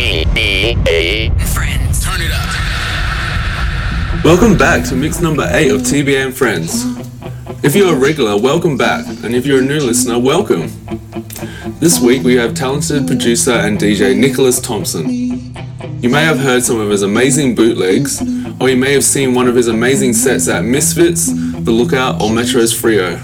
Friends. Turn it up. Welcome back to mix number 8 of TBA and Friends. If you're a regular, welcome back, and if you're a new listener, welcome. This week we have talented producer and DJ Nicholas Thompson. You may have heard some of his amazing bootlegs, or you may have seen one of his amazing sets at Misfits, The Lookout, or Metro's Frio.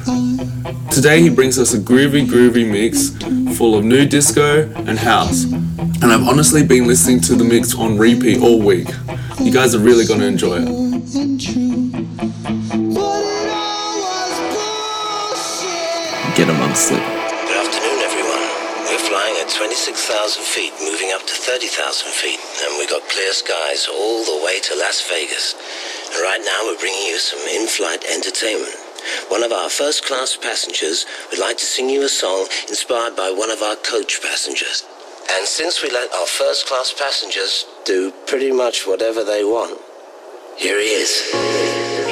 Today he brings us a groovy, groovy mix full of new disco and house. And I've honestly been listening to the mix on repeat all week. You guys are really going to enjoy it. Get amongst it. Good afternoon, everyone. We're flying at 26,000 feet, moving up to 30,000 feet, and we got clear skies all the way to Las Vegas. And right now, we're bringing you some in-flight entertainment. One of our first class passengers would like to sing you a song inspired by one of our coach passengers. And since we let our first class passengers do pretty much whatever they want, here he is.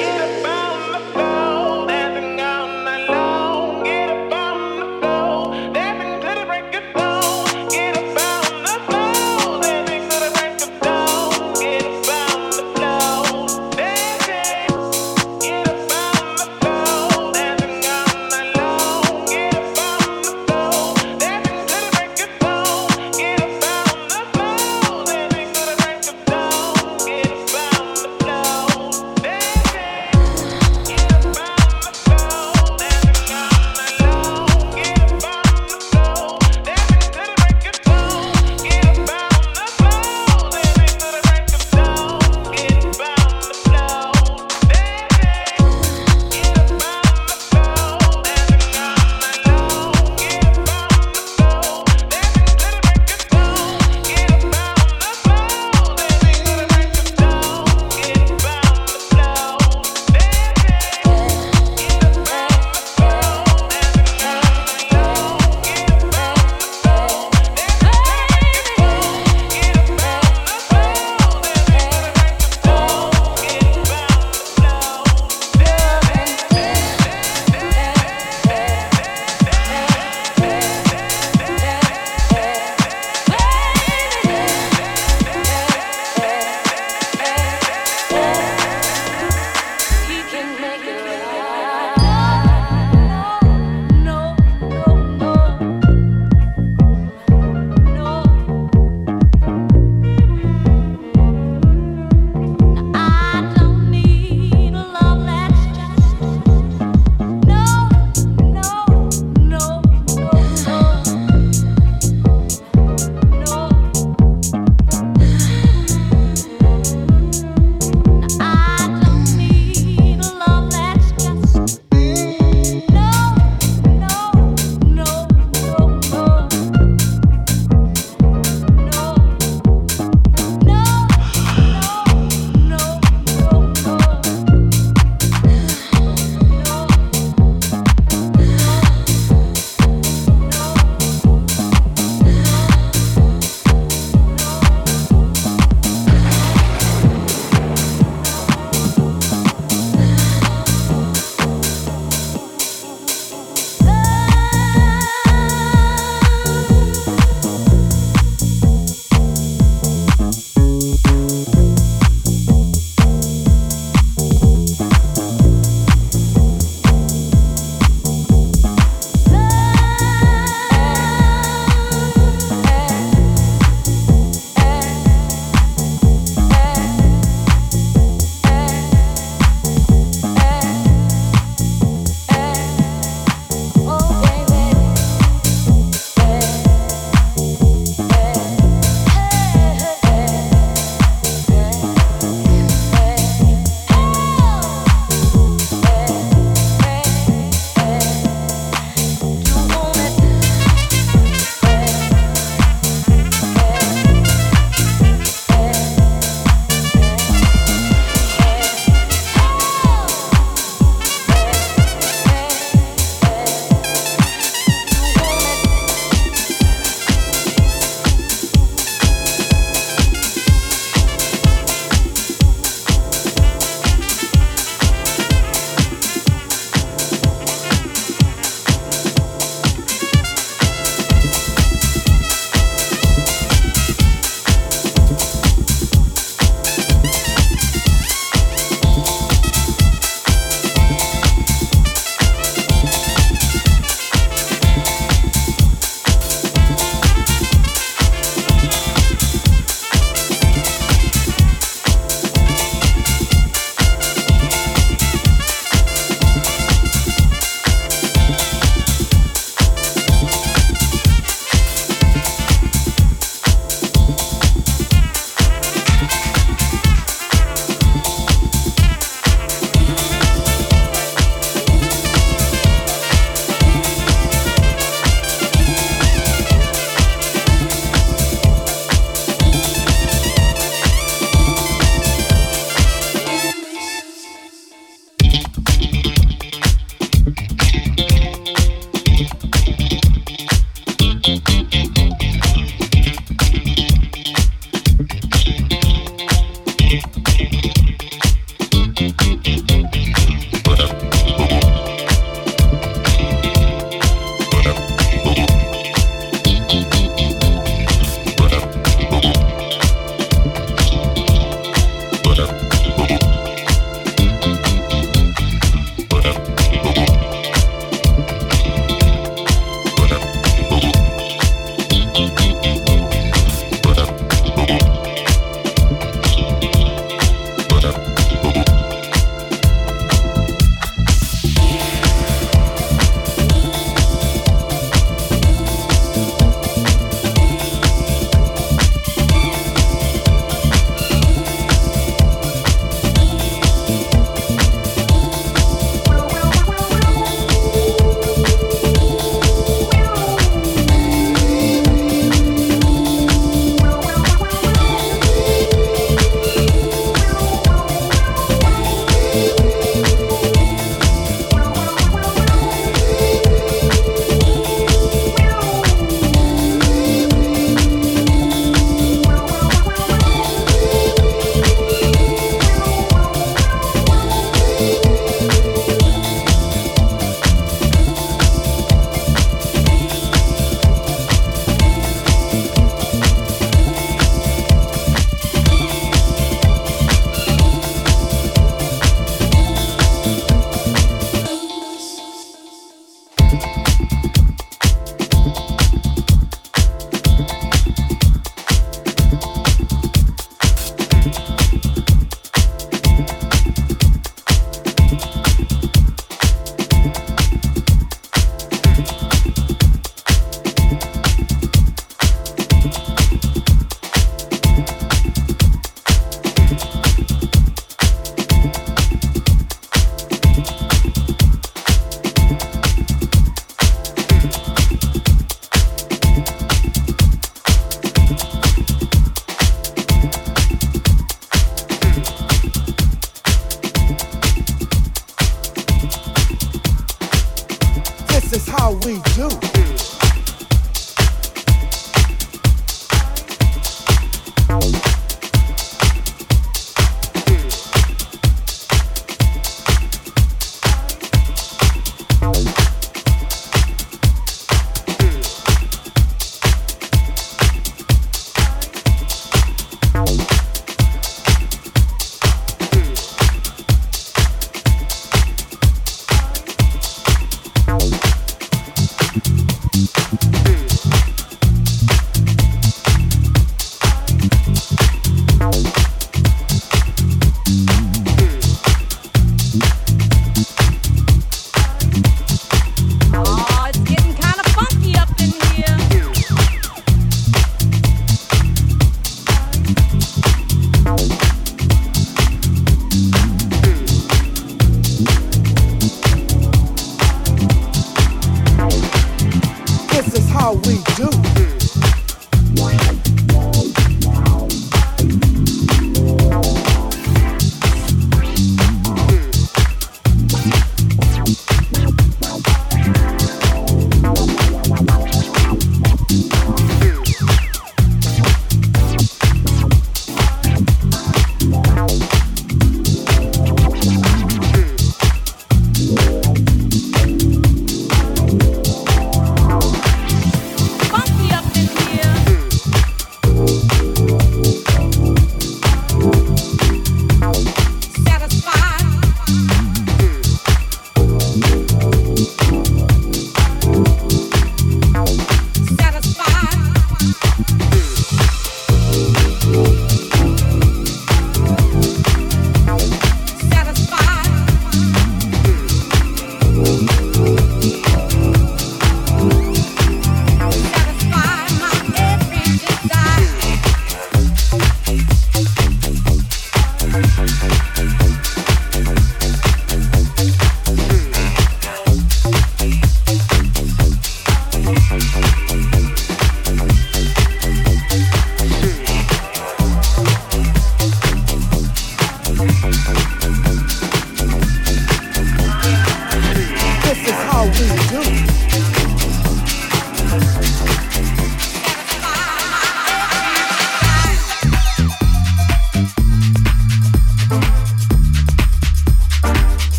we do.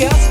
just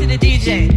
smoking